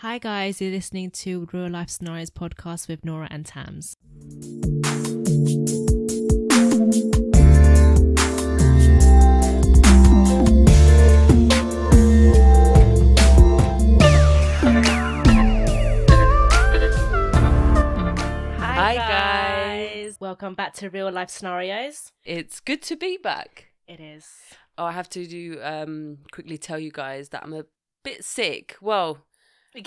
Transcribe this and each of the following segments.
Hi, guys. You're listening to Real Life Scenarios podcast with Nora and Tams. Hi, guys. Welcome back to Real Life Scenarios. It's good to be back. It is. Oh, I have to do um quickly tell you guys that I'm a bit sick. Well,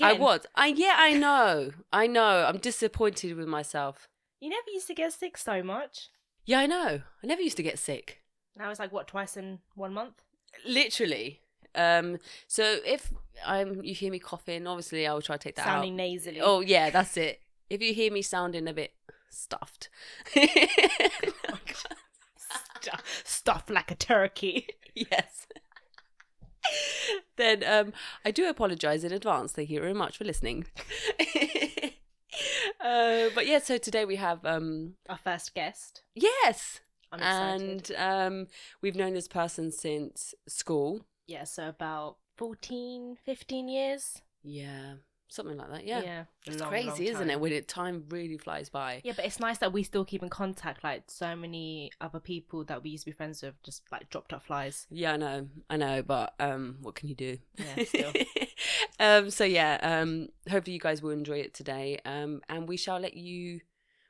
I was. I yeah, I know. I know. I'm disappointed with myself. You never used to get sick so much. Yeah, I know. I never used to get sick. Now it's like, what, twice in one month? Literally. Um so if I'm you hear me coughing, obviously I will try to take that out. Sounding out. nasally. Oh yeah, that's it. If you hear me sounding a bit stuffed. Stuff, stuff like a turkey. yes. Then um, I do apologise in advance. Thank you very much for listening. uh, but yeah, so today we have um, Our first guest. yes, I'm excited. and um, we've known this person since school. yeah, so about 14, 15 years. Yeah, something like that. Yeah, yeah. it's Long, crazy, long isn't it? When it time really flies by. Yeah, but it's nice that we still keep in contact. Like so many other people that we used to be friends with just like dropped up flies. Yeah, I know, I know, but um, what can you do? Yeah, still. um, so yeah, um, hopefully you guys will enjoy it today. Um, and we shall let you.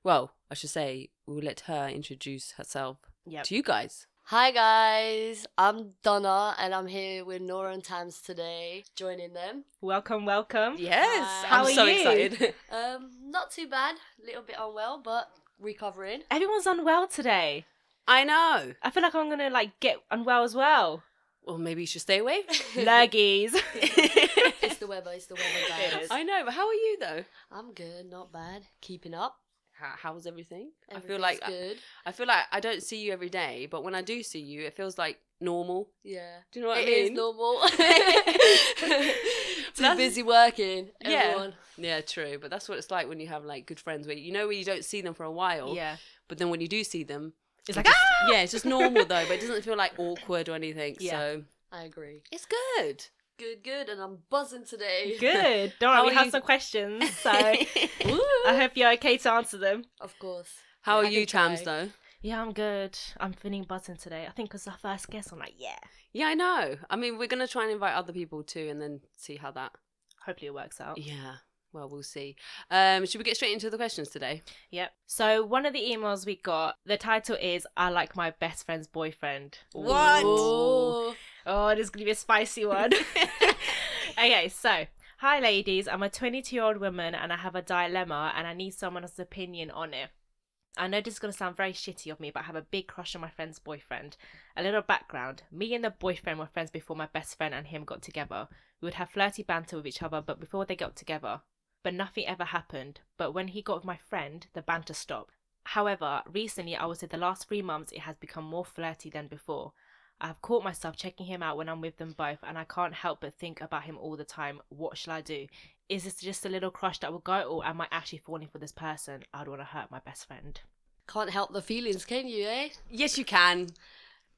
Well, I should say we'll let her introduce herself Yep. to you guys. Hi guys, I'm Donna and I'm here with Nora and Tams today, joining them. Welcome, welcome. Yes, Hi. How I'm are so you? excited. Um, not too bad, a little bit unwell, but recovering. Everyone's unwell today. I know. I feel like I'm gonna like get unwell as well. Well, maybe you should stay away. Lurgies. it's the weather, it's the weather, guys. I know, but how are you though? I'm good, not bad, keeping up. How, how's everything? I feel like uh, good. I feel like I don't see you every day, but when I do see you, it feels like normal. Yeah, Do you know what It I mean? It is normal. Too That's- busy working. Yeah. Everyone. Yeah, true. But that's what it's like when you have like good friends where you know where you don't see them for a while, yeah. but then when you do see them, It's like it's- yeah, it's just normal though, but it doesn't feel like awkward or anything. Yeah. So I agree. it's good. Good, good, and I'm buzzing today. good. Don't worry, we have you- some questions, so I hope you're okay to answer them. Of course. How are I you, Tams, Though. Yeah, I'm good. I'm feeling buzzing today. I think because our first guest, I'm like, yeah. Yeah, I know. I mean, we're gonna try and invite other people too, and then see how that. Hopefully it works out. Yeah. Well, we'll see. Um, should we get straight into the questions today? Yep. So one of the emails we got, the title is "I like my best friend's boyfriend." What? Ooh. Oh, this is gonna be a spicy one. okay, so hi ladies, I'm a 22 year old woman and I have a dilemma and I need someone's opinion on it. I know this is gonna sound very shitty of me, but I have a big crush on my friend's boyfriend. A little background: me and the boyfriend were friends before my best friend and him got together. We would have flirty banter with each other, but before they got together, but nothing ever happened. But when he got with my friend, the banter stopped. However, recently, I would say the last three months, it has become more flirty than before. I have caught myself checking him out when I'm with them both, and I can't help but think about him all the time. What shall I do? Is this just a little crush that will go, or am I actually falling for this person? I don't want to hurt my best friend. Can't help the feelings, can you, eh? Yes, you can.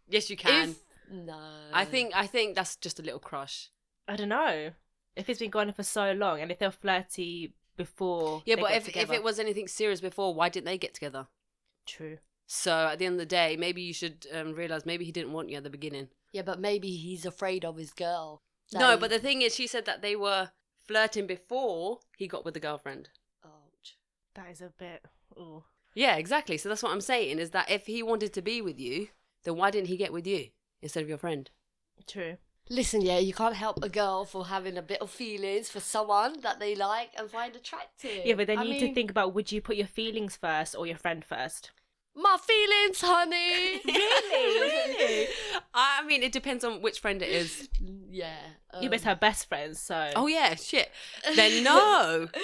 Yes, you can. If- no. I think I think that's just a little crush. I don't know if it's been going on for so long, and if they're flirty before. Yeah, they but got if if it was anything serious before, why didn't they get together? true, So at the end of the day, maybe you should um, realize maybe he didn't want you at the beginning. Yeah, but maybe he's afraid of his girl. No, he- but the thing is, she said that they were flirting before he got with the girlfriend. Ouch. that is a bit. Ooh. Yeah, exactly. So that's what I'm saying is that if he wanted to be with you, then why didn't he get with you instead of your friend? True. Listen, yeah, you can't help a girl for having a bit of feelings for someone that they like and find attractive. Yeah, but then I you need to think about would you put your feelings first or your friend first? My feelings, honey. Really? really? I mean, it depends on which friend it is. yeah. you both um, have best friends, so. Oh yeah, shit. Then no.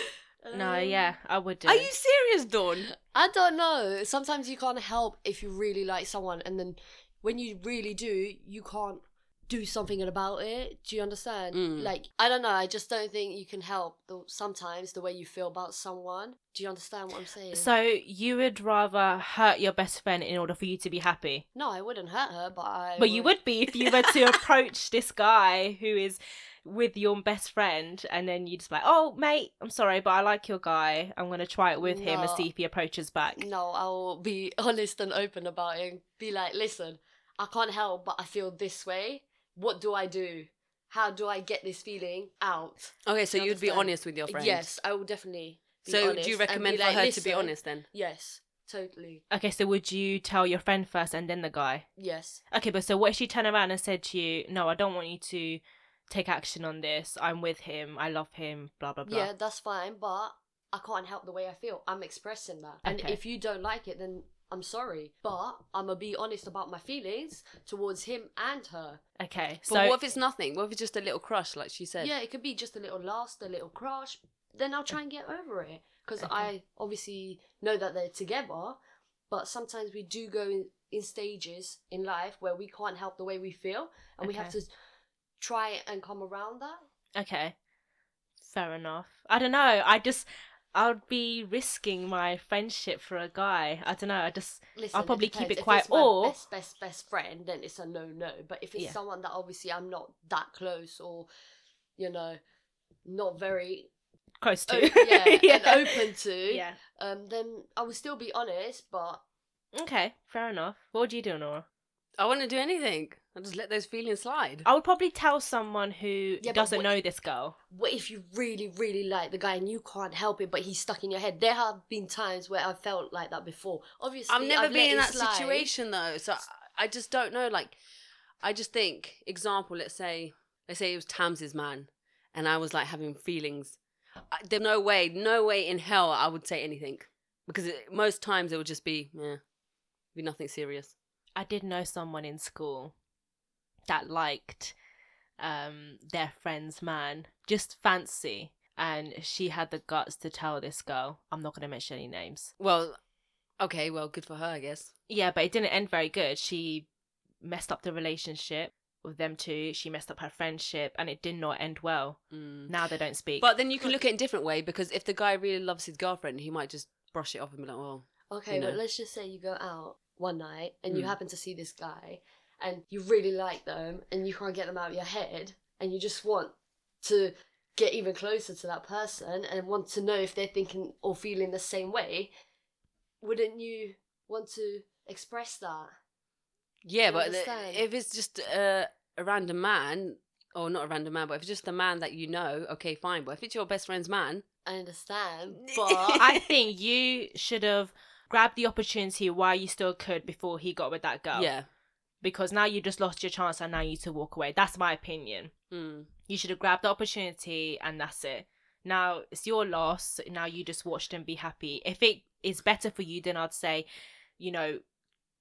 No, um, yeah, I would do. Are you serious, Dawn? I don't know. Sometimes you can't help if you really like someone, and then when you really do, you can't do something about it. Do you understand? Mm. Like, I don't know. I just don't think you can help the, sometimes the way you feel about someone. Do you understand what I'm saying? So you would rather hurt your best friend in order for you to be happy? no, I wouldn't hurt her, but I. But you would be if you were to approach this guy who is with your best friend and then you just like, oh mate, I'm sorry, but I like your guy. I'm gonna try it with him and see if he approaches back. No, I'll be honest and open about it and be like, listen, I can't help but I feel this way. What do I do? How do I get this feeling out? Okay, so You you'd be honest with your friend. Yes, I will definitely. Be So honest do you and recommend be for like, her to be "Listen," honest then? Yes, totally. Okay, so would you tell your friend first and then the guy? Yes. Okay, but so what if she turned around and said to you, No, I don't want you to take action on this. I'm with him, I love him, blah blah blah. Yeah, that's fine, but I can't help the way I feel. I'm expressing that. And Okay. if you don't like it, then I'm sorry. But I'm going to be honest about my feelings towards him and her. Okay. But So what if it's nothing? What if it's just a little crush, like she said? Yeah, it could be just a little lust, a little crush. Then I'll try and get over it. Because Okay. I obviously know that they're together, but sometimes we do go in, in stages in life where we can't help the way we feel, and we have to try and come around that. Okay. Fair enough. I don't know. I just I'd be risking my friendship for a guy. I don't know. I just Listen, I'll probably keep depends. it If quiet, it's my or- best, best, best friend, then it's a no, no. But if it's Yeah. someone that obviously I'm not that close, or you know, not very close to. o- yeah, and open to, Yeah. um, then I will still be honest. But Okay. Fair enough. What would you do, Nora? I wouldn't do anything. I just let those feelings slide. I would probably tell someone who Yeah, but doesn't what- know this girl. what if you really, really like the guy and you can't help it, but he's stuck in your head? There have been times where I felt like that before. Obviously, I've never let been in that slide. situation though, so I- I just don't know. Like, I just think, example, let's say, let's say it was Tams's man, and I was like having feelings. I, there's no way, no way in hell I would say anything because it, most times it would just be, yeah, be nothing serious. I did know someone in school that liked um their friend's man, just fancy, and she had the guts to tell this girl. I'm not going to mention any names. Well, okay, well, good for her, I guess. Yeah, but it didn't end very good. She messed up the relationship with them two. She messed up her friendship, and it did not end well. Mm. Now they don't speak. But then you can look at it in a different way because if the guy really loves his girlfriend, he might just brush it off and be like, well, Okay, you but let's just say you go out one night and you Mm. happen to see this guy and you really like them and you can't get them out of your head and you just want to get even closer to that person and want to know if they're thinking or feeling the same way, wouldn't you want to express that? Yeah, but the- if it's just a, a random man, or not a random man, but if it's just a man that you know, okay, fine. But if it's your best friend's man, I understand, but I think you should have grabbed the opportunity while you still could before he got with that girl. yeah, Because now you just lost your chance and now you need to walk away. That's my opinion. mm. You should have grabbed the opportunity and that's it. Now it's your loss. Now you just watched and be happy. If it is better for you, then I'd say, you know,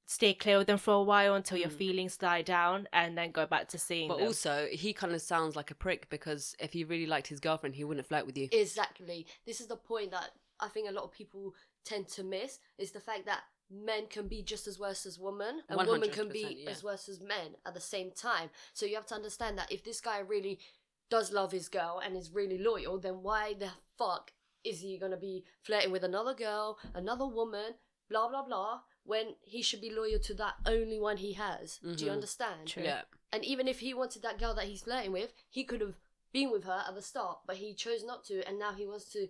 stay clear with them for a while until your Mm. feelings die down and then go back to seeing but them. also he kind of sounds like a prick because if he really liked his girlfriend, he wouldn't flirt with you. Exactly. This is the point that I think a lot of people tend to miss is the fact that men can be just as worse as women and women can be yeah. as worse as men at the same time. So you have to understand that if this guy really does love his girl and is really loyal, then why the fuck is he gonna be flirting with another girl, another woman, blah blah blah, when he should be loyal to that only one he has? Do you Mhm. understand? True. Yeah, And even if he wanted that girl that he's flirting with, he could have been with her at the start, but he chose not to, and now he wants to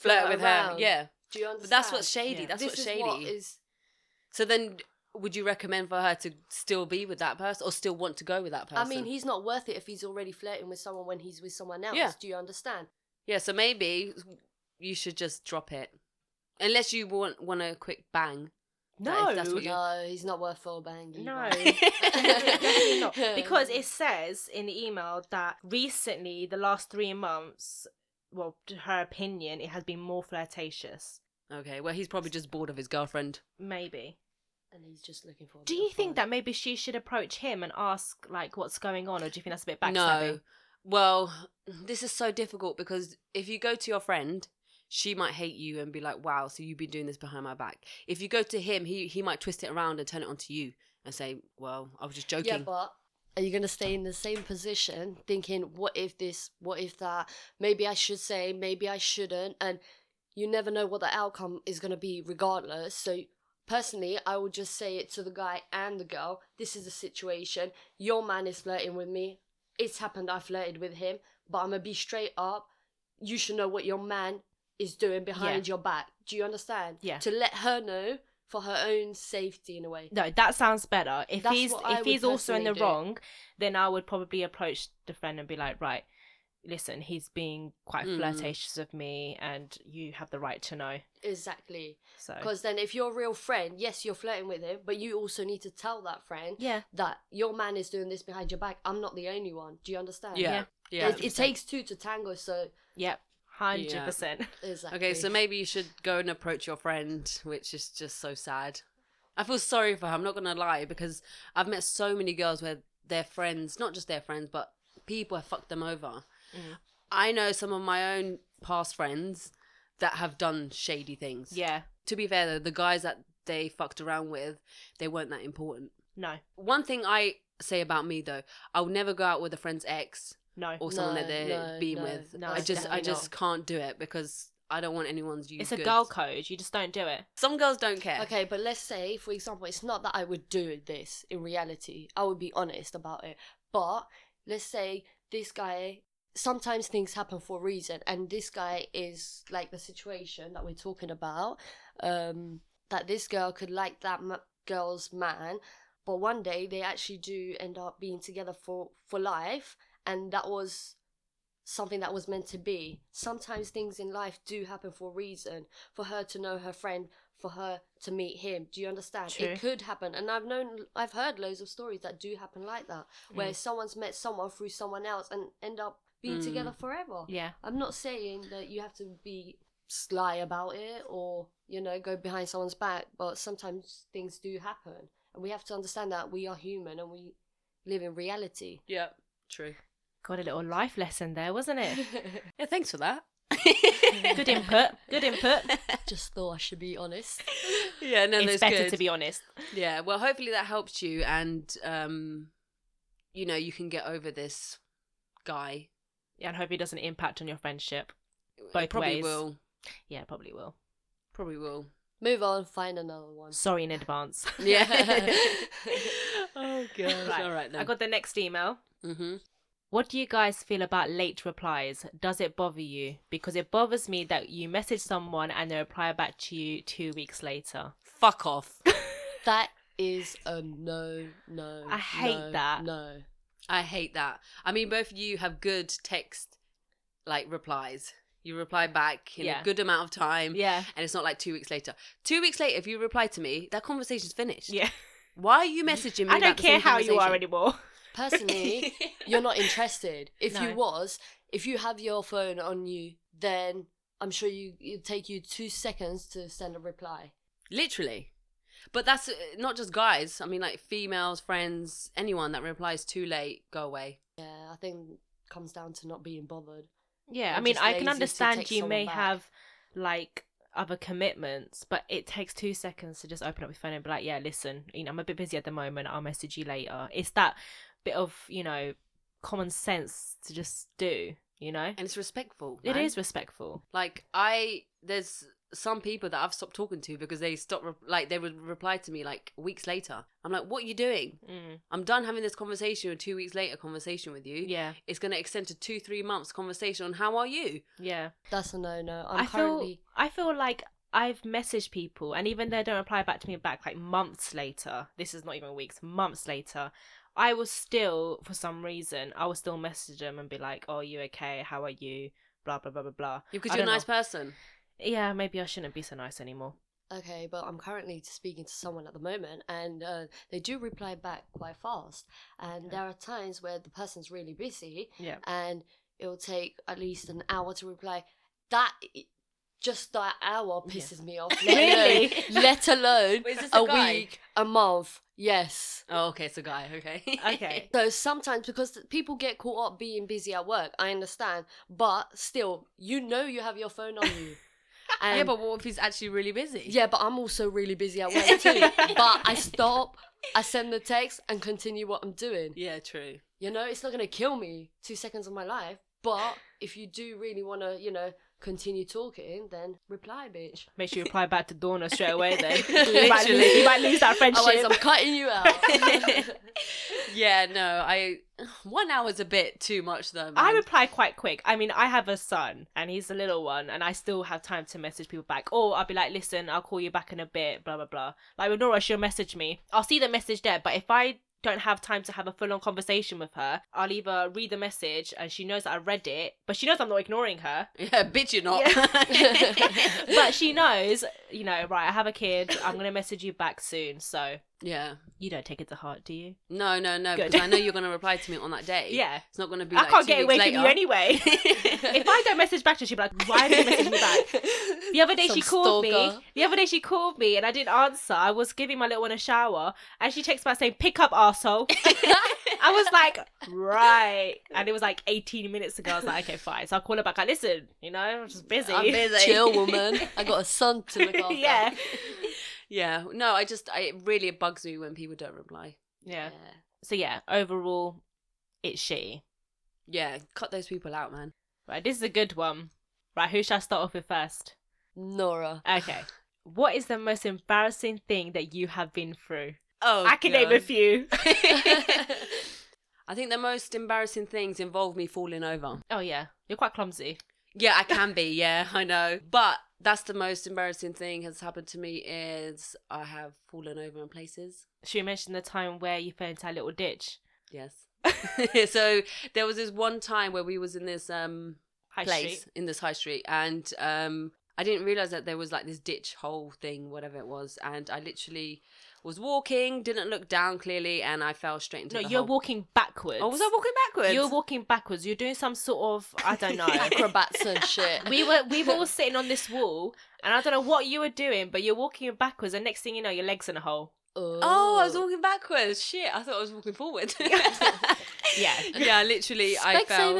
flirt flirt with her. around. Yeah, Do you understand? but that's what's shady. Yeah. That's this what's is shady. what is So then, would you recommend for her to still be with that person or still want to go with that person? I mean, he's not worth it if he's already flirting with someone when he's with someone else. Yeah. Do you understand? yeah. So maybe you should just drop it, unless you want want a quick bang. no, that's what you- No, he's not worth full bang. No, definitely not. Because it says in the email that recently, the last three months, well, to her opinion, it has been more flirtatious. Okay, well, he's probably just bored of his girlfriend. Maybe. and he's just looking for. a Do bit you of think fun. that maybe she should approach him and ask like what's going on, or do you think that's a bit backstabbing? No. Well, this is so difficult because if you go to your friend, she might hate you and be like, "Wow, so you've been doing this behind my back." If you go to him, he he might twist it around and turn it onto you and say, "Well, I was just joking." Yeah, but are you gonna stay in the same position, thinking, "What if this? What if that? Maybe I should say. Maybe I shouldn't." And you never know what the outcome is gonna be, regardless. So. Personally, I would just say it to the guy and the girl. This is the situation. Your man is flirting with me. it's happened. I flirted with him, but I'm gonna be straight up. You should know what your man is doing behind your back. Do you understand? Yeah. To let her know for her own safety in a way. No, that sounds better. If That's he's if he's also in the do. wrong, then I would probably approach the friend and be like, right, listen, he's being quite Mm. flirtatious of me, and you have the right to know. Exactly. So Because then, if you're a real friend, yes, you're flirting with him, but you also need to tell that friend yeah, that your man is doing this behind your back. I'm not the only one. Do you understand? Yeah. Yeah. It, it takes two to tango, so yep, hundred percent. exactly. Okay, so maybe you should go and approach your friend, which is just so sad. I feel sorry for her, I'm not gonna lie, because I've met so many girls where their friends, not just their friends, but people have fucked them over. Mm. I know some of my own past friends that have done shady things. Yeah, To be fair though, the guys that they fucked around with, they weren't that important. no, One thing I say about me though, I would never go out with a friend's ex no. or someone No, that they're no, being no, with. no, I just I just not. can't do it because I don't want anyone's use It's a goods. girl code. You just don't do it. Some girls don't care. Okay, but let's say, for example, it's not that I would do this in reality. I would be honest about it. But let's say this guy, sometimes things happen for a reason, and this guy is like the situation that we're talking about. Um, that this girl could like that ma- girl's man, but one day they actually do end up being together for for life, and that was something that was meant to be. Sometimes things in life do happen for a reason. For her to know her friend, for her to meet him. Do you understand? True. It could happen, and I've known, I've heard loads of stories that do happen like that, where Mm. someone's met someone through someone else and end up being Mm. together forever. Yeah, I'm not saying that you have to be sly about it or you know go behind someone's back, but sometimes things do happen, and we have to understand that we are human and we live in reality. Yeah, true. Got a little life lesson there, wasn't it? Yeah, thanks for that. Good input. Good input. Just thought I should be honest. yeah, no, it's that's better good. to be honest. Yeah, well, hopefully that helps you, and um, you know, you can get over this guy. Yeah, and hope it doesn't impact on your friendship. It Both probably ways. will. Yeah, probably will. Probably will. Move on, find another one. Sorry in advance. Yeah. oh god. Right, All right then. I got the next email. mm-hmm. What do you guys feel about late replies? Does it bother you? Because it bothers me that you message someone and they reply back to you two weeks later. Fuck off. That is a no, no. I hate no, that. No. I hate that. I mean, both of you have good text like replies. You reply back in Yeah. a good amount of time. Yeah. And it's not like two weeks later. Two weeks later, if you reply to me, that conversation's finished. Yeah. Why are you messaging me? I don't the care same how you are anymore. Personally, you're not interested. If No. you was, if you have your phone on you, then I'm sure you it'd take you two seconds to send a reply. Literally. But that's uh, not just guys. I mean, like females, friends, anyone that replies too late, go away. Yeah, I think it comes down to not being bothered. Yeah, I I'm mean, just I lazy can to understand text you someone may back. have like other commitments, but it takes two seconds to just open up your phone and be like, "Yeah, listen, you know, I'm a bit busy at the moment. I'll message you later." It's that bit of you know common sense to just do. You know, And it's respectful. it man. is respectful. Like I, there's some people that I've stopped talking to because they stop. Re- like they would reply to me like weeks later. I'm like, what are you doing? Mm. I'm done having this conversation. Or two weeks later, conversation with you. Yeah, It's going to extend to two, three months conversation on how are you. yeah. That's a no no. I'm I feel currently I feel like I've messaged people and even they don't reply back to me back like months later. This is not even weeks, months later. I was still, for some reason, I will still message them and be like, "Oh, you okay? How are you?" Blah blah blah blah blah. Because I you're a nice know. person. Yeah, maybe I shouldn't be so nice anymore. okay, but I'm currently speaking to someone at the moment, and uh, they do reply back quite fast. And Okay. there are times where the person's really busy, Yeah. and it'll take at least an hour to reply. That just that hour Yeah. pisses me off. Really? Let alone, let alone Wait, a a week, a month. Yes. Oh, okay, it's a guy. Okay. Okay. So sometimes because people get caught up being busy at work, I understand, but still, you know you have your phone on you. And yeah, but what if he's actually really busy? yeah, but I'm also really busy at work too. but I stop, I send the text, and continue what I'm doing. Yeah, true. You know, it's not gonna kill me two seconds of my life, but if you do really want to, you know, continue talking, then reply, bitch. Make sure you reply back to Dorna straight away. Then you, might lose, you might lose that friendship. Otherwise, I'm cutting you out. yeah, no, I one hour's a bit too much though. Man. I reply quite quick. I mean, I have a son and he's a little one, and I still have time to message people back. Or I'll be like, listen, I'll call you back in a bit, blah, blah, blah. Like with Nora, she'll message me. I'll see the message there, but if I don't have time to have a full on conversation with her, I'll either read the message and she knows that I read it, but she knows I'm not ignoring her. yeah, bitch, you're not. but she knows, you know, right, I have a kid, I'm going to message you back soon. So yeah, you don't take it to heart, do you? no, no, no, Good. because I know you're gonna reply to me on that day. Yeah. it's not gonna be. I like can't get away weeks from you anyway. if I don't message back to her, she'll be like, why did you message me back? The other day Some she called me. The other day she called me and I didn't answer. I was giving my little one a shower and she texts back saying, "Pick up, arsehole." I was like, right, and it was like 18 minutes ago. I was like, okay, fine. So I call her back. I listen, you know, I'm just busy. I'm busy. Chill, woman. I got a son to look after. yeah, yeah, no, I just, I, it really bugs me when people don't reply. yeah. So yeah, overall, it's shitty. Yeah, cut those people out, man. Right, this is a good one. Right, who shall I start off with first? Nora. Okay. What is the most embarrassing thing that you have been through? Oh, I can name a few. I think the most embarrassing things involve me falling over. Oh yeah, you're quite clumsy. Yeah, I can be. Yeah, I know. But that's the most embarrassing thing has happened to me is I have fallen over in places. Should we mention the time where you fell into a little ditch? Yes. so there was this one time where we was in this um High place Street. in this high street and um I didn't realize that there was like this ditch hole thing, whatever it was, and I literally was walking, didn't look down clearly, and I fell straight into No, you're hole. walking backwards. Oh, was I walking backwards? You're walking backwards. You're doing some sort of I don't know. Acrobats and shit. we were we were all sitting on this wall, and I don't know what you were doing, but you're walking backwards, and next thing you know, your legs in a hole. Oh, I was walking backwards. Shit, I thought I was walking forward. Yeah. yeah, literally, I fell.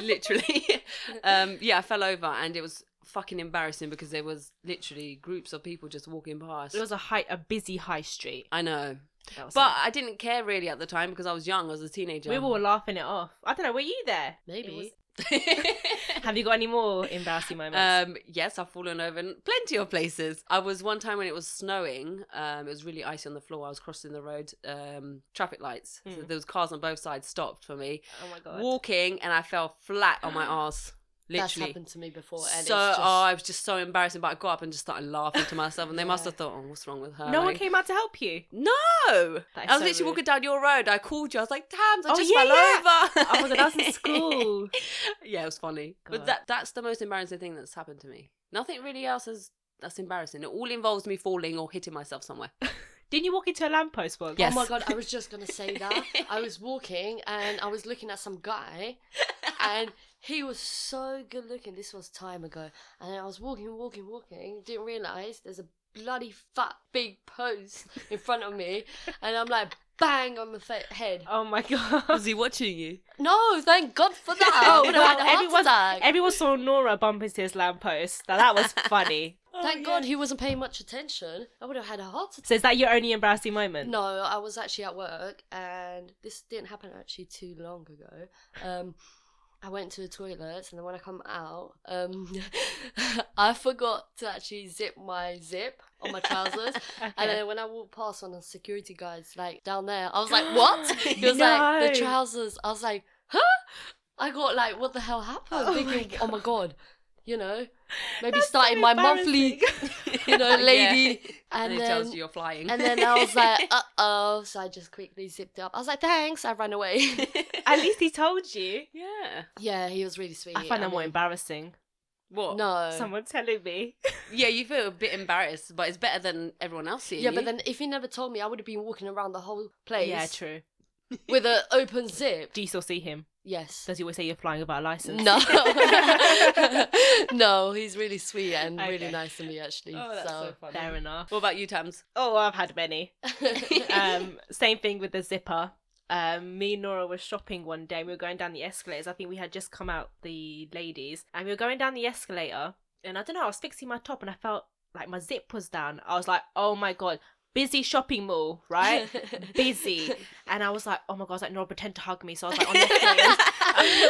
Literally, um, yeah, I fell over, and it was fucking embarrassing because there was literally groups of people just walking past. It was a high, a busy high street. I know, but I didn't care really at the time because I was young. I was a teenager. we were all laughing it off. I don't know. Were you there? Maybe. Have you got any more embarrassing moments? um, yes, I've fallen over in plenty of places. I was one time when it was snowing. Um, it was really icy on the floor. I was crossing the road, um, traffic lights. So Mm. there was cars on both sides stopped for me. oh my god. Walking, and I fell flat on my ass. That's Literally. happened to me before. And so it's just, oh, I was just so embarrassing, but I got up and just started laughing to myself, and they must have thought, "Oh, what's wrong with her?" no one came out to help you. No, I was so literally rude. walking down your road. I called you. I was like, "Tams, I Oh, just yeah, fell yeah. over." Oh my god, that was in school. yeah, it was funny, God. but that—that's the most embarrassing thing that's happened to me. Nothing really else is that's embarrassing. It all involves me falling or hitting myself somewhere. Didn't you walk into a lamppost once? Yes. Oh my god, I was just gonna say that. I was walking and I was looking at some guy and he was so good looking. This was time ago. And I was walking, walking, walking, didn't realise there's a bloody fat big post in front of me and I'm like bang on the fa- head. Oh my god. Was he watching you? No, thank God for that. Oh, I would have had a heart everyone, attack. everyone saw Nora bump into his lamppost. Now that was funny. Thank God he wasn't paying much attention. I would have had a heart attack. So is that your only embarrassing moment? No, I was actually at work, and this didn't happen actually too long ago. Um, I went to the toilets, and then when I come out, um, I forgot to actually zip my zip on my trousers. And then when I walked past one of the security guards, like down there, I was like, "What?" He was like, "The trousers." I was like, "Huh?" I got like, "What the hell happened?" Oh my Thinking, "Oh my god." You know, maybe That's so starting my monthly, you know, lady, and, and he then tells you you're flying. and then I was like, uh oh. So I just quickly zipped up. I was like, thanks. I ran away. At least he told you. yeah. yeah, he was really sweet. I find that more mean, embarrassing. What? No. Someone telling me. Yeah, you feel a bit embarrassed, but it's better than everyone else seeing Yeah, you. but then if he never told me, I would have been walking around the whole place Yeah, true. with an open zip. Do you still see him? Yes. Does he always say you're flying without a license? No. no, he's really sweet and Okay. really nice to me, actually. Oh, that's so so. funny. Fair enough. What about you, Tams? Oh, I've had many. um, same thing with the zipper. Um, me and Nora were shopping one day. We were going down the escalators. I think we had just come out the ladies, and we were going down the escalator. And I don't know. I was fixing my top, and I felt like my zip was down. I was like, "Oh my god!" Busy shopping mall, right? busy. And I was like, oh my god, I was like, no, pretend to hug me. So I was like on the escalators.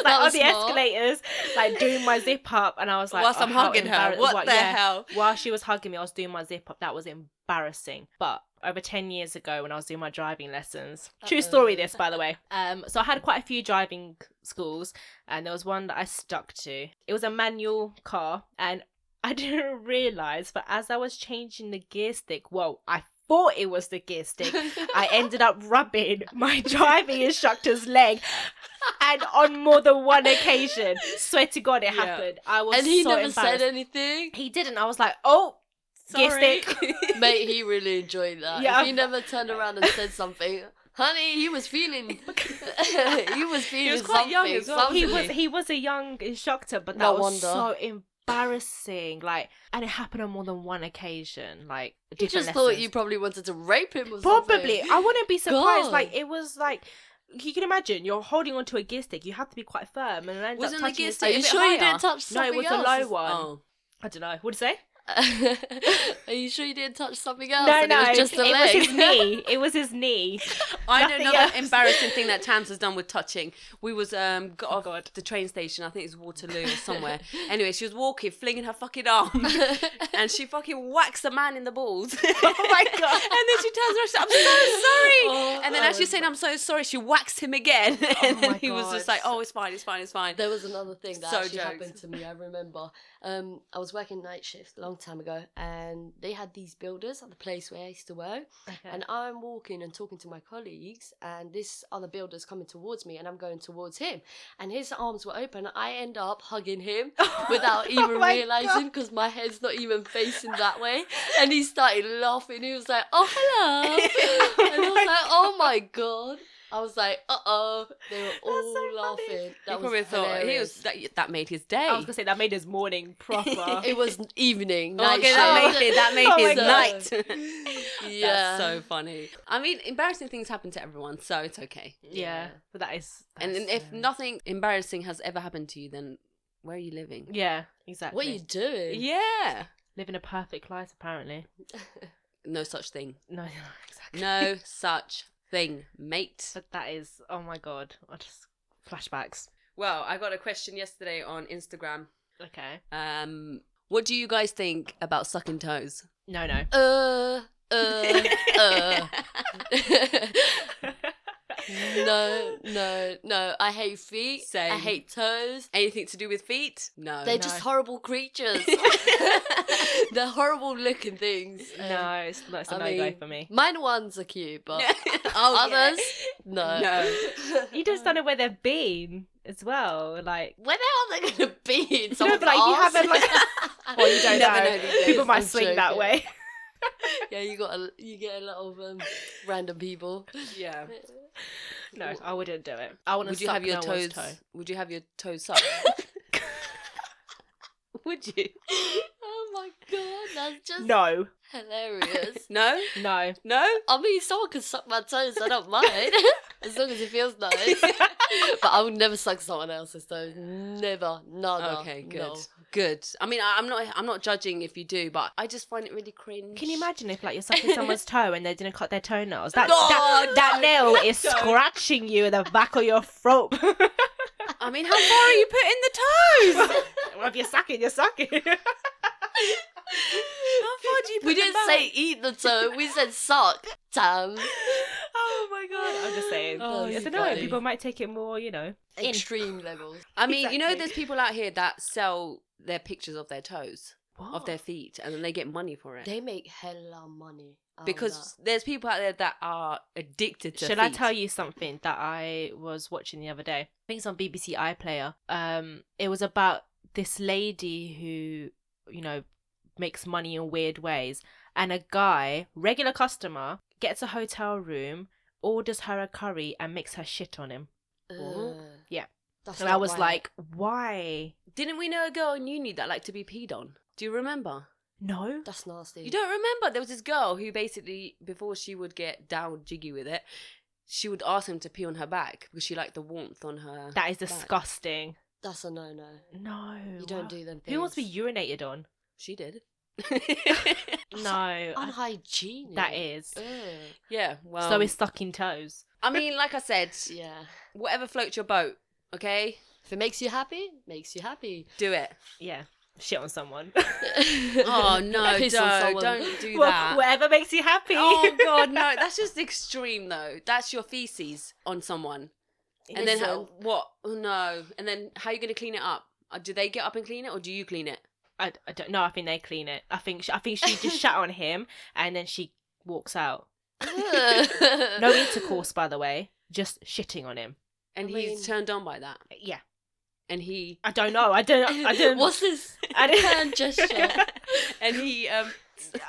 Like on the smart. escalators, like doing my zip up, and I was like, Whilst oh, I'm hugging her. embarrass- What the hell? While she was hugging me, I was doing my zip up. That was embarrassing. But over ten years ago, when I was doing my driving lessons, true story. This, by the way. Um, so I had quite a few driving schools, and there was one that I stuck to. It was a manual car, and I didn't realize, but as I was changing the gear stick, well, I thought it was the gear stick. I ended up rubbing my driving instructor's leg, and on more than one occasion, swear to God, it Yeah. happened. I was and he so never said anything. He didn't. I was like, oh, gear Sorry. stick. Mate, he really enjoyed that. Yeah. If he never turned around and said something, honey, he was feeling. he was feeling was quite young something, as well, he was he was a young instructor, but that No was wonder. so embarrassing. Like, and it happened on more than one occasion. Like, different just thought you probably wanted to rape him or Probably. something. I wouldn't be surprised. God. Like it was like you can imagine you're holding onto a gear stick. You have to be quite firm, and it ends Wasn't up the gear stick Are you sure you higher? didn't touch No, it was the else? low one. Oh. I don't know. What to say? Are you sure you didn't touch something else? no, no. it was just the it leg. was his knee. It was his knee. I know Nothing another else. embarrassing thing that Tams has done with touching. We was um got Oh, off God. the train station. I think it's Waterloo or somewhere. anyway, she was walking, flinging her fucking arm, and she fucking whacks a man in the balls. Oh my god. And then she tells around, she's like, I'm so sorry. Oh, and then as she's saying, I'm so sorry, she whacks him again. and then my he was just like, oh, it's fine, it's fine, it's fine. There was another thing that So actually jokes. happened to me. I remember. Um, I was working night shift a long time ago, and they had these builders at the place where I used to work. And I'm walking and talking to my colleagues, and this other builder's coming towards me, and I'm going towards him, and his arms were open. I end up hugging him oh without even Oh realizing because my head's not even facing that way. And he started laughing. He was like, "Oh hello," and I was like, "Oh my god." I was like, uh oh. They were all so funny. laughing. That he probably was thought he was that, that made his day. I was gonna say that made his morning proper. It was evening. Oh, Night okay, that made it. That made Oh his night. Yeah. That's so funny. I mean, embarrassing things happen to everyone, so it's okay. yeah, but that is. And then if hilarious. nothing embarrassing has ever happened to you, then where are you living? Yeah, exactly. What are you doing? Yeah. living a perfect life? Apparently. No such thing. No, exactly. No such thing, mate. But that is. Oh my god. I just flashbacks. Well, I got a question yesterday on Instagram. Okay. Um, what do you guys think about sucking toes? No, no. Uh, uh, uh. no, no, no. I hate feet. Same. I hate toes. Anything to do with feet? No. They're No. just horrible creatures. They're horrible looking things. Um, No, it's not. It's a I no go for me. Mine ones are cute, but oh, yeah. others, no. No. You just don't know where they've been as well. Like, Where the hell are they gonna be? In No, but, like, you haven't, like- well, you don't Never know. know. People might I'm swing that way. yeah, you got a, you get a lot of um, random people. Yeah. No, I wouldn't do it. I want to Would you suck have your no toes? toe. Would you have your toes sucked? would you? oh my god, that's just No, hilarious. No. no. No. I mean, someone can suck my toes. I don't mind as long as it feels nice. but I would never suck someone else's toes. Never, nada. Okay, good, no. Good. I mean, I, I'm not, I'm not judging if you do, but I just find it really cringe. Can you imagine if like you're sucking someone's toe and they didn't cut their toenails? That No, that, that no, nail is scratching you in the back of your throat. I mean, how far are you putting the toes? well, if you're sucking, you're sucking. How far do you put We didn't back? say eat the toe. We said suck. Tam. oh my god! I'm just saying. Oh, I you don't know. funny. People might take it more, you know. in. Extreme levels. I mean, you know, Exactly. there's people out here that sell their pictures of their toes, of their feet, and then they get money for it. They make hella money. out of because there's people out there that are addicted to Shall I feet. tell you something that I was watching the other day? I think it's on BBC iPlayer. Um, it was about this lady who, you know, makes money in weird ways, and a guy, regular customer, gets a hotel room, orders her a curry, and makes her shit on him. that. Uh, Yeah. That's And I was right. like, why? Didn't we know a girl in uni that liked to be peed on? Do you remember? No. that's nasty. You don't remember? There was this girl who basically, before she would get down jiggy with it, she would ask him to pee on her back because she liked the warmth on her. That is back. disgusting. That's a no no. No. You don't why- do them things. Who wants to be urinated on? She did. No, Unhygienic. that is. Ugh. yeah, well. so it's stuck in toes. I mean, like I said, Yeah. whatever floats your boat, okay? If it makes you happy, makes you happy. Do it. Yeah, shit on someone. Oh, no, Piss don't, don't do Well, that. Whatever makes you happy. oh, God, no. That's just extreme, though. That's your feces on someone. And then, how, what? Oh, no. And then, how are you going to clean it up? Uh, Do they get up and clean it, or do you clean it? I, I don't know. I think they clean it. I think she, I think she just shat on him and then she walks out. No intercourse, by the way. Just shitting on him. And I he's mean- turned on by that. Yeah. And he. I don't know. I don't. I don't. What's this I don't- hand gesture? and he. um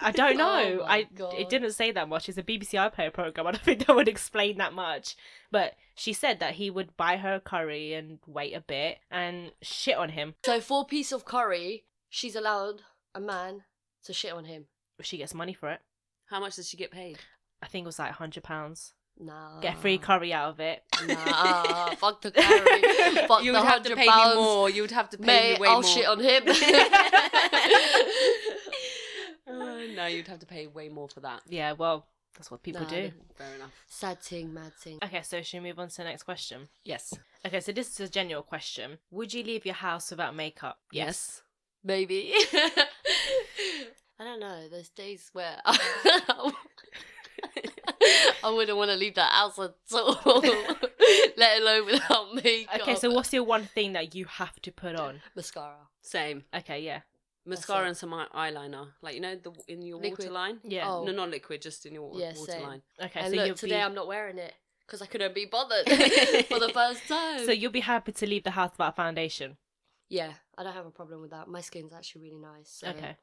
I don't know. Oh my I God. it didn't say that much. It's a BBC iPlayer program. I don't think that would explain that much. But she said that he would buy her curry and wait a bit and shit on him. So for a piece of curry, she's allowed a man to shit on him. She gets money for it. How much does she get paid? I think it was like hundred pounds. Nah. Get free curry out of it. Nah, fuck the curry. Fuck you the would have to pay pounds. me more. You would have to pay Mate, me way I'll more. shit on him. Uh, no, you'd have to pay way more for that. Yeah, well, that's what people Nah, do. Fair enough. Sad thing, mad thing. Okay, so should we move on to the next question? Yes. Okay, so this is a general question. Would you leave your house without makeup? Yes. Maybe. I don't know. There's days where I wouldn't want to leave the house at all, let alone without makeup. Okay, so what's your one thing that you have to put on? mascara? Same. Okay, yeah. Mascara and some eye- eyeliner. Like, you know, the in your Liquid. waterline? Yeah. Oh. No, not liquid, just in your wa- Yeah, waterline. same. Okay, and so look, you'll today be I'm not wearing it because I couldn't be bothered for the first time. so you'll be happy to leave the house without foundation. Yeah, I don't have a problem with that. My skin's actually really nice. So Okay,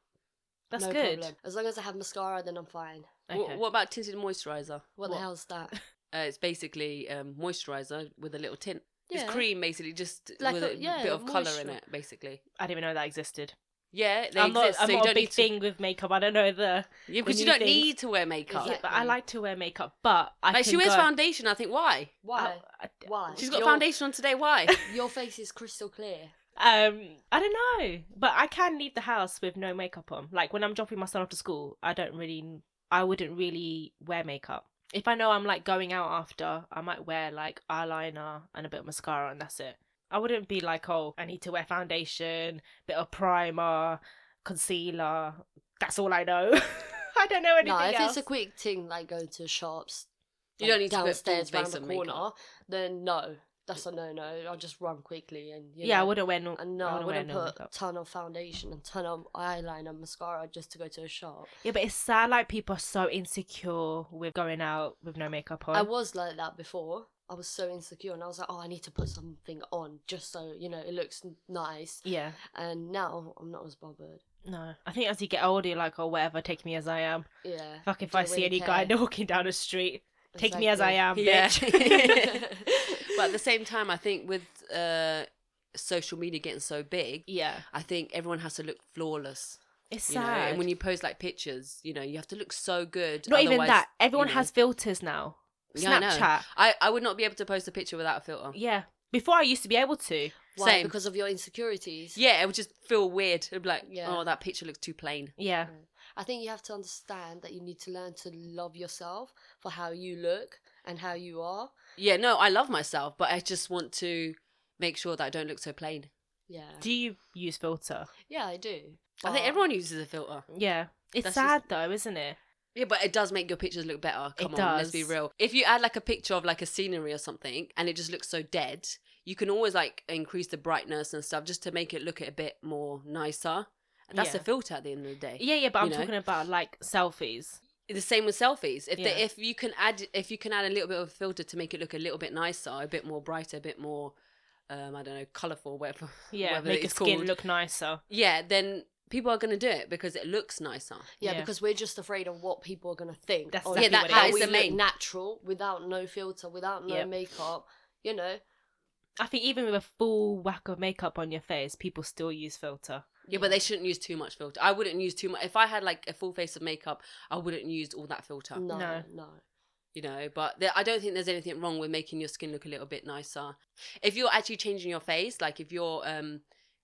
that's no good. Problem. As long as I have mascara, then I'm fine. Okay. What, what about tinted moisturizer? What, What? the hell's that? Uh, it's basically um, moisturizer with a little tint. Yeah. It's cream, basically, just Like with a- a, yeah, bit of colour in it, basically. I didn't even know that existed. Yeah, they I'm not. exist, I'm so you not a don't big to. thing with makeup. I don't know the. Yeah, because you don't things. need to wear makeup. Yeah, but I like to wear makeup, but I Like can she wears go- foundation. I think why? Why? I- I- Why? She's got Your- foundation on today. Why? Your face is crystal clear. Um, I don't know, but I can leave the house with no makeup on. Like when I'm dropping my son off to school, I don't really, I wouldn't really wear makeup. If I know I'm like going out after, I might wear like eyeliner and a bit of mascara, and that's it. I wouldn't be like, oh, I need to wear foundation, bit of primer, concealer. That's all I know. I don't know anything No, if else. it's a quick thing like going to shops, You like, don't need to put downstairs full round the corner, makeup. then no, that's a no no. I'll just run quickly and you yeah, I wouldn't wear no. And no, I wouldn't wear wouldn't no put makeup. ton of foundation and ton of eyeliner, and mascara just to go to a shop. Yeah, but it's sad. Like people are so insecure with going out with no makeup on. I was like that before. I was so insecure, and I was like, "Oh, I need to put something on just so you know it looks nice." yeah. And now I'm not as bothered. No, I think as you get older, you're like, oh, whatever, take me as I am. Yeah. Fuck if I see any guy walking down the street, take me as I am, Yeah. bitch. but at the same time, I think with uh, social media getting so big, yeah, I think everyone has to look flawless. it's You know, sad. and when you post like pictures, you know, you have to look so good. Not even that. Everyone you know- has filters now. Yeah, I. Snapchat. I, I would not be able to post a picture without a filter. Yeah. Before I used to be able to. Why? Same. Because of your insecurities. Yeah, it would just feel weird. It'd be like, Yeah. oh, that picture looks too plain. Yeah. I think you have to understand that you need to learn to love yourself for how you look and how you are. Yeah, no, I love myself, but I just want to make sure that I don't look so plain. Yeah. Do you use filter? Yeah, I do. I think everyone uses a filter. Yeah. It's That's sad though, isn't it? Yeah, but it does make your pictures look better. It Come on, let's be real. If you add like a picture of like a scenery or something and it just looks so dead, you can always like increase the brightness and stuff just to make it look a bit more nicer. That's a Yeah. filter at the end of the day. Yeah, yeah, but You I'm know? talking about like selfies. The same with selfies. If Yeah. the, if you can add if you can add a little bit of filter to make it look a little bit nicer, a bit more brighter, a bit more um, I don't know, colourful, whatever. Yeah, whatever make your skin called. look nicer. Yeah, then people are gonna do it because it looks nicer. Yeah, Yeah. because we're just afraid of what people are gonna think. That's exactly Yeah, what that- it how is we the look main- natural without no filter, without no Yep. makeup. You know. I think even with a full whack of makeup on your face, people still use filter. Yeah, but they shouldn't use too much filter. I wouldn't use too much. If I had like a full face of makeup, I wouldn't use all that filter. No, No. no. You know, but there, I don't think there's anything wrong with making your skin look a little bit nicer. If you're actually changing your face, like if you're, um,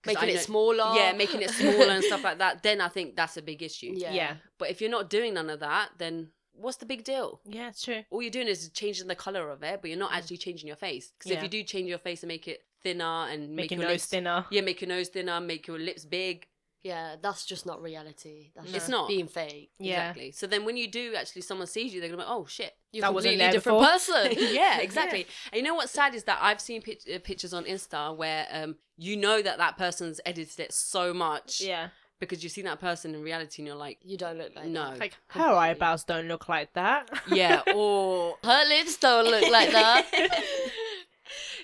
making I it know- smaller. yeah, making it smaller and stuff like that, then I think that's a big issue. Yeah. Yeah. But if you're not doing none of that, then what's the big deal? Yeah, it's true. All you're doing is changing the color of it, but you're not actually changing your face. Because if you do change your face and make it thinner and make Make your your nose lips, thinner. yeah, make your nose thinner, make your lips big. Yeah, that's just not reality. That's No. just It's not. being fake. Yeah. Exactly. So then when you do actually someone sees you, they're gonna be, like, oh shit. You're That a wasn't completely there different before. person. yeah, exactly. And you know what's sad is that I've seen pic- uh, pictures on Insta where um you know that that person's edited it so much Yeah. because you've seen that person in reality and you're like, You don't look like No. that. Like her Completely. eyebrows don't look like that. yeah, or Her lips don't look like that.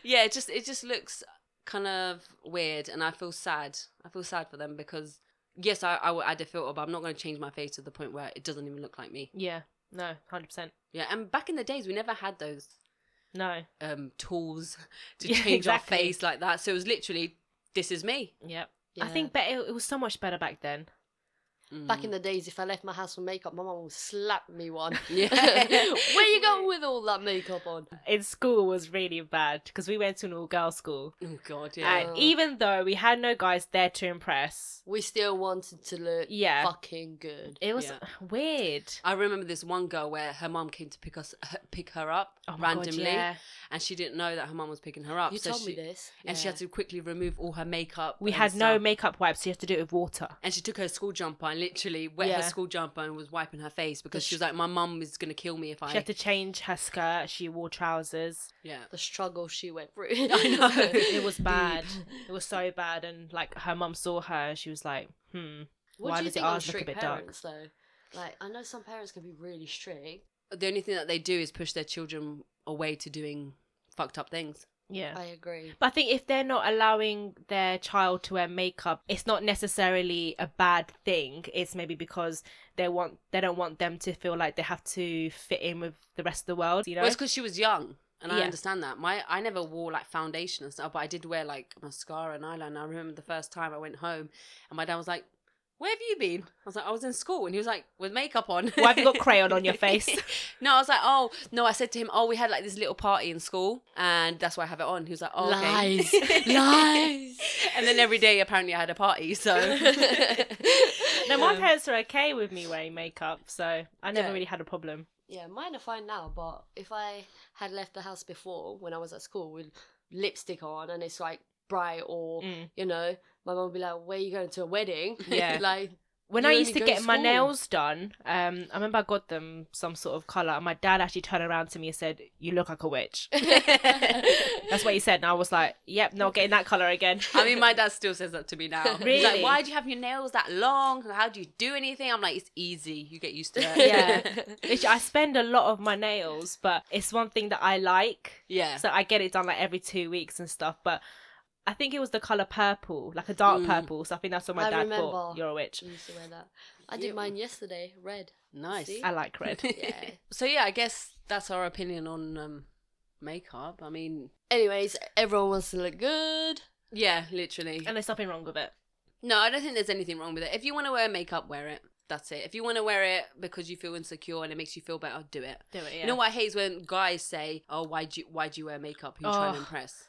Yeah, it just it just looks kind of weird, and I feel sad. I feel sad for them because yes, I I add a filter, but I'm not going to change my face to the point where it doesn't even look like me. yeah. No, hundred percent. Yeah, and back in the days, we never had those No. um tools to Yeah, change exactly. our face like that. So it was literally, this is me. Yep. Yeah. I think but it, it was so much better back then. Back mm. in the days, if I left my house with makeup, my mum would slap me one. Yeah. Where you going with all that makeup on? In school was really bad because we went to an all girls school. oh god, yeah. And even though we had no guys there to impress, We still wanted to look Yeah. fucking good. it was Yeah. Uh, weird. I remember this one girl where her mum came to pick us pick her up Oh my God, randomly, yeah. and she didn't know that her mum was picking her up. You so told she, me this. and she had to quickly remove all her makeup. We and had no makeup wipes, so you had to do it with water. And she took her school jumper and literally wet Yeah. her school jumper and was wiping her face because sh- she was like, "My mum is gonna kill me if I." She had to change her skirt. She wore trousers. Yeah. The struggle she went through. I know. It was bad. It was so bad, and like her mum saw her, and she was like, "Hmm." What Why do you does think it on ours look a strict bit dark? parents though? Like I know some parents can be really strict. The only thing that they do is push their children away to doing fucked up things. Yeah. I agree. But I think if they're not allowing their child to wear makeup, it's not necessarily a bad thing. It's maybe because they want they don't want them to feel like they have to fit in with the rest of the world. You know? Well, it's because she was young, and I Yeah. understand that. My I never wore like foundation and stuff, but I did wear like mascara and eyeliner. I remember the first time I went home, and my dad was like, "Where have you been?" I was like, "I was in school," and he was like, "With makeup on." Why have you got crayon on your face? no, I was like, "Oh no!" I said to him, "Oh, we had like this little party in school, and that's why I have it on." He was like, "Oh, okay." Lies. Lies. And then every day, apparently, I had a party. So no, my parents are okay with me wearing makeup, so I never Yeah. really had a problem. Yeah, mine are fine now, but if I had left the house before when I was at school with lipstick on and it's like bright or Mm. you know, my mum would be like, Where are you going to a wedding? Yeah. like When I used to get to my nails done, um, I remember I got them some sort of color. and My dad actually turned around to me and said, "You look like a witch." That's what he said, and I was like, "Yep, not getting that color again." I mean, my dad still says that to me now. He's Really? like, "Why do you have your nails that long? How do you do anything?" I'm like, "It's easy. You get used to it." Yeah. Which I spend a lot of my nails, but it's one thing that I like. yeah. So I get it done like every two weeks and stuff. But I think it was the color purple, like a dark Mm. purple. So I think that's what my I dad remember. thought. You're a witch. I used to wear that. I did Yeah. mine yesterday, red. Nice. See? I like red. Yeah. so yeah, I guess that's our opinion on um, makeup. I mean, Anyways, everyone wants to look good. yeah, literally. and there's nothing wrong with it. No, I don't think there's anything wrong with it. If you want to wear makeup, wear it. That's it. If you want to wear it because you feel insecure and it makes you feel better, do it. Do it. Yeah. You know what I hate is when guys say, "Oh, why do you why do you wear makeup? Who you trying to Oh. impress?"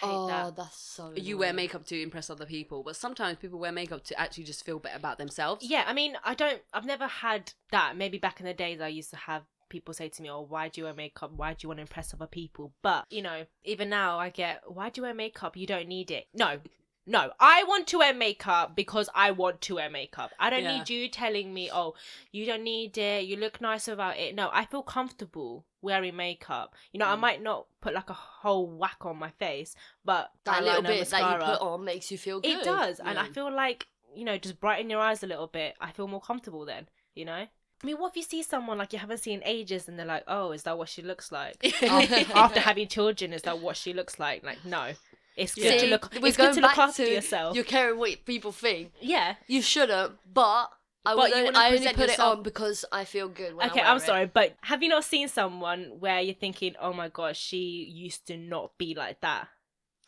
Hate oh, that. that's so You wear makeup to impress other people, but sometimes people wear makeup to actually just feel better about themselves. Yeah, I mean, I don't. I've never had that. Maybe back in the days, I used to have people say to me, "Oh, why do you wear makeup? Why do you want to impress other people?" But you know, even now, I get, "Why do you wear makeup? You don't need it." No, no, I want to wear makeup because I want to wear makeup. I don't Yeah. need you telling me, "Oh, you don't need it. You look nice without it." No, I feel comfortable wearing makeup. You know, I Mm. might not put like a whole whack on my face, but That little bit that you put on makes you feel good. it does, and I feel like you know, just brighten your eyes a little bit. I feel more comfortable then. You know. I mean, what if you see someone like you haven't seen in ages, and they're like, "Oh, is that what she looks like?" after, after having children, is that what she looks like? Like, no, it's good Yeah. to look. we're It's good to look after to yourself. You're caring what people think. Yeah. You shouldn't, but I, But you only, I only put yourself- it on because I feel good. When Okay, I wear I'm it. sorry, but have you not seen someone where you're thinking, "Oh my gosh, she used to not be like that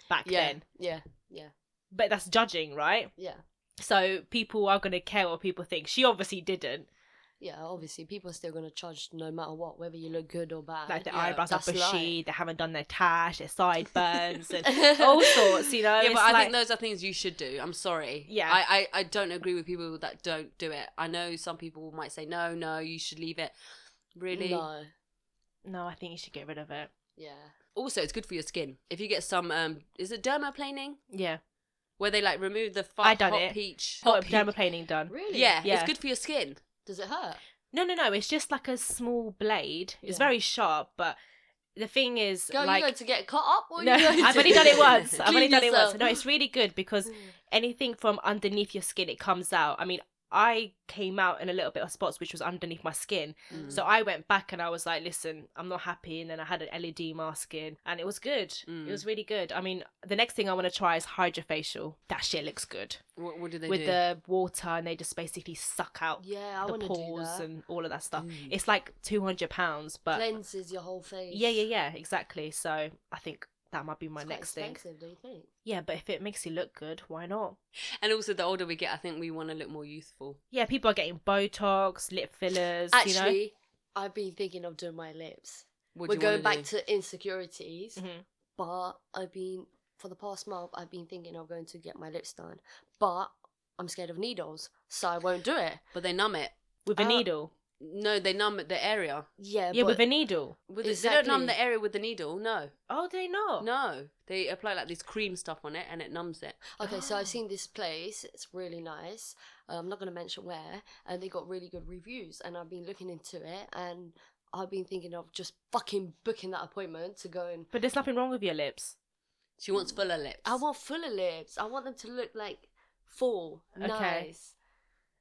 back Yeah, then"? yeah, yeah, But that's judging, right? yeah. So people are gonna care what people think. She obviously didn't. Yeah, obviously, people are still gonna judge no matter what, whether you look good or bad. Like their Yeah, eyebrows are bushy, they haven't done their tash, their sideburns, and all sorts. You know, yeah, but I like- think those are things you should do. I'm sorry. Yeah. I, I, I don't agree with people that don't do it. I know some people might say, no, no, you should leave it. Really? No. no, I think you should get rid of it. Yeah. Also, it's good for your skin. If you get some, um, is it dermaplaning? Yeah, Where they like remove the fu- I done hot it. peach. hot peach- dermaplaning done. Really? Yeah, Yeah. it's good for your skin. Does it hurt? No, no, no. It's just like a small blade. It's Yeah. very sharp, but the thing is, Girl, like, you going to get cut up? Or no, you I've only done it once. I've only done it once. No, it's really good because anything from underneath your skin, it comes out. I mean, I came out in a little bit of spots which was underneath my skin. Mm. So I went back and I was like, listen, I'm not happy. And then I had an LED mask in and it was good. Mm. It was really good. I mean, the next thing I want to try is hydrofacial. That shit looks good. What, what do they do? With do? the water and they just basically suck out Yeah, I the want to do pores that. and all of that stuff. Mm. It's like £200, but Cleanses your whole face. yeah, yeah, yeah, exactly. So I think that might be my It's next thing. expensive, don't you think? Yeah, but if it makes you look good, why not? And also, the older we get, I think we want to look more youthful. Yeah, people are getting Botox, lip fillers, you know. Actually, I've been thinking of doing my lips. What We're do you going back do? to insecurities, Mhm. but I've been for the past month. I've been thinking of going to get my lips done, but I'm scared of needles, so I won't do it. But they numb it. With a Uh, needle. No, they numb the area. Yeah, Yeah, but with a needle. With the- they don't numb the area with the needle. No, Oh, they not? no. They apply like this cream stuff on it, and it numbs it. Okay, so. I've seen this place. It's really nice. Uh, I'm not going to mention where, and they got really good reviews. And I've been looking into it, and I've been thinking of just fucking booking that appointment to go and. But there's nothing wrong with your lips. She wants fuller lips. I want fuller lips. I want them to look like full, Okay. nice.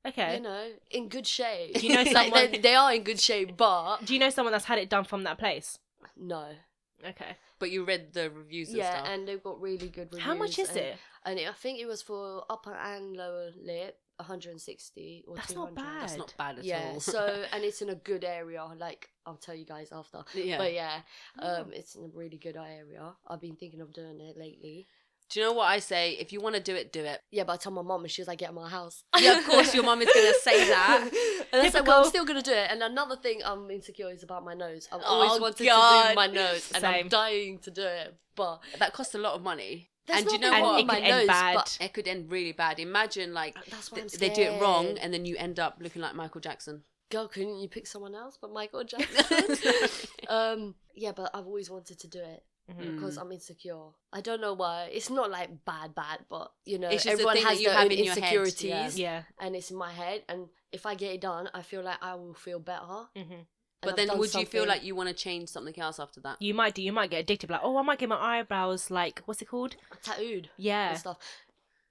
Okay. You know, in good shape. Do you know Like, someone- they, they are in good shape, but Do you know someone that's had it done from that place? no. Okay. But you read the reviews and Yeah, stuff. and they've got really good reviews. How much is and, it? And it, I think it was for upper and lower lip, 160 or That's 200. not bad. That's not bad at yeah all. so and it's in a good area like i'll tell you guys after yeah. but yeah um Oh. it's in a really good area i've been thinking of doing it lately Do you know what I say? If you want to do it, do it. yeah but i told my mom and she was like get out my house Yeah, of course your mom is gonna say that. and i said well i'm still gonna do it and another thing i'm insecure is about my nose i've Oh, always wanted to God. do my nose and i'm dying to do it but That costs a lot of money. and do you know nothing And wrong what? it with could my end nose bad. but It could end really bad. Imagine like that's th- they do it wrong, and then you end up looking like Michael Jackson. girl couldn't you pick someone else but michael jackson um yeah but i've always wanted to do it Mhm. because Mm. I'm insecure. I don't know why. It's not like bad, bad, but you know, It's just a everyone has their own in your yeah. insecurities, Yeah. and it's in my head. And if I get it done, I feel like I will feel better. hmm But I've then, done would you feel like you want to change something else after that? You might do. You might get addicted. Like, oh, I might get my eyebrows like, what's it called? tattooed Yeah. and stuff?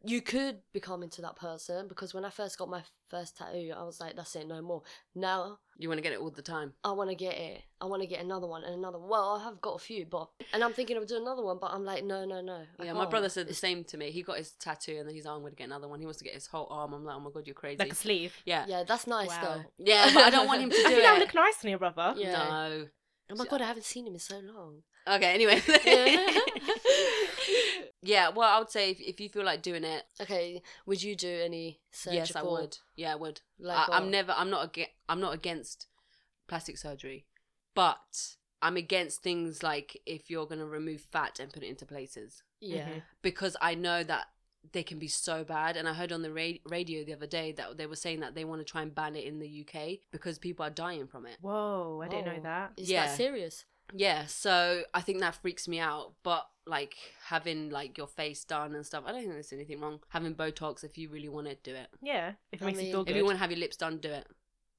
You could become into that person because when I first got my first tattoo, I was like, "That's it, no more." Now You want to get it all the time. I want to get it. I want to get another one and another. Well, I have got a few, but and I'm thinking of doing another one, but I'm like, no, no, no. I Yeah, my can't. brother said the same to me. He got his tattoo and then he's like, "Oh, I'm going to get another one. He wants to get his whole arm. I'm like, oh my god, you're crazy. Like a sleeve. yeah. Yeah, that's nice Wow. though. Yeah, but I don't want him to I do think that would look nice on your brother. Yeah. No. Oh my god, I haven't seen him in so long. Okay, anyway. Yeah. yeah, well, I would say if, if you feel like doing it, Okay, would you do any surgical? yes, I would. Yeah, I would. Like I, I'm never. I'm not against. I'm not against plastic surgery, but I'm against things like if you're gonna remove fat and put it into places Yeah. Mhm. because I know that they can be so bad. And I heard on the ra- radio the other day that they were saying that they want to try and ban it in the UK because people are dying from it. Whoa, I didn't know that. Is Yeah. that serious? Yeah, so I think that freaks me out. But like having like your face done and stuff, I don't think there's anything wrong. Having Botox if you really want to do it. Yeah, if it I makes mean, you feel If you want to have your lips done, do it.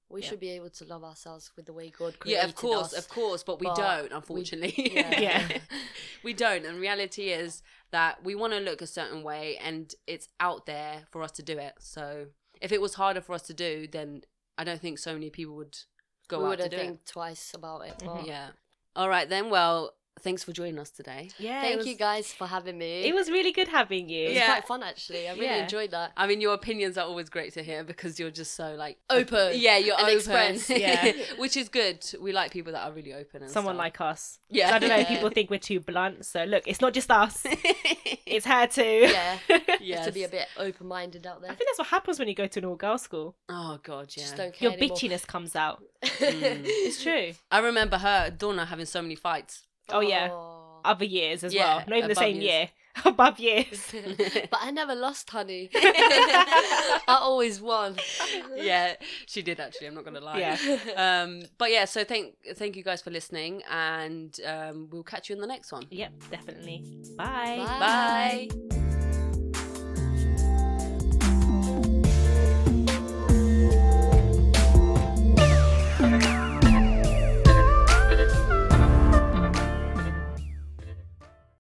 We Yeah. should be able to love ourselves with the way God created us. Yeah, of course, us. of course, but we But don't, unfortunately. yeah. Yeah. we don't. And reality is that we want to look a certain way, and it's out there for us to do it. So if it was harder for us to do, then I don't think so many people would go we out to wouldn't do think twice about it. Mhm. But it. Yeah. All right then. Well, thanks for joining us today. Yeah. Thank was, you guys for having me. It was really good having you. It was Yeah. quite fun actually. I really Yeah. enjoyed that. I mean, your opinions are always great to hear because you're just so like Open. Yeah, you're and open. express. Yeah. which is good. We like people that are really open and Someone stuff. like us. Yeah. I don't know. Yeah. People think we're too blunt. So look, it's not just us. it's her too. Yeah. yes. To be a bit open minded out there. I think that's what happens when you go to an all girl school. Oh god, yeah. Just don't care Your anymore. bitchiness comes out. Mm. It's true. I remember her, Donna, having so many fights. Oh, yeah. Oh. Other years as Yeah, well. Not even the above same years. year. Above years. but I never lost, honey. I always won. yeah, she did actually. I'm not gonna lie. Yeah. Um, but yeah, so thank thank you guys for listening, and um, we'll catch you in the next one. Yep, definitely. Bye. Bye. Bye.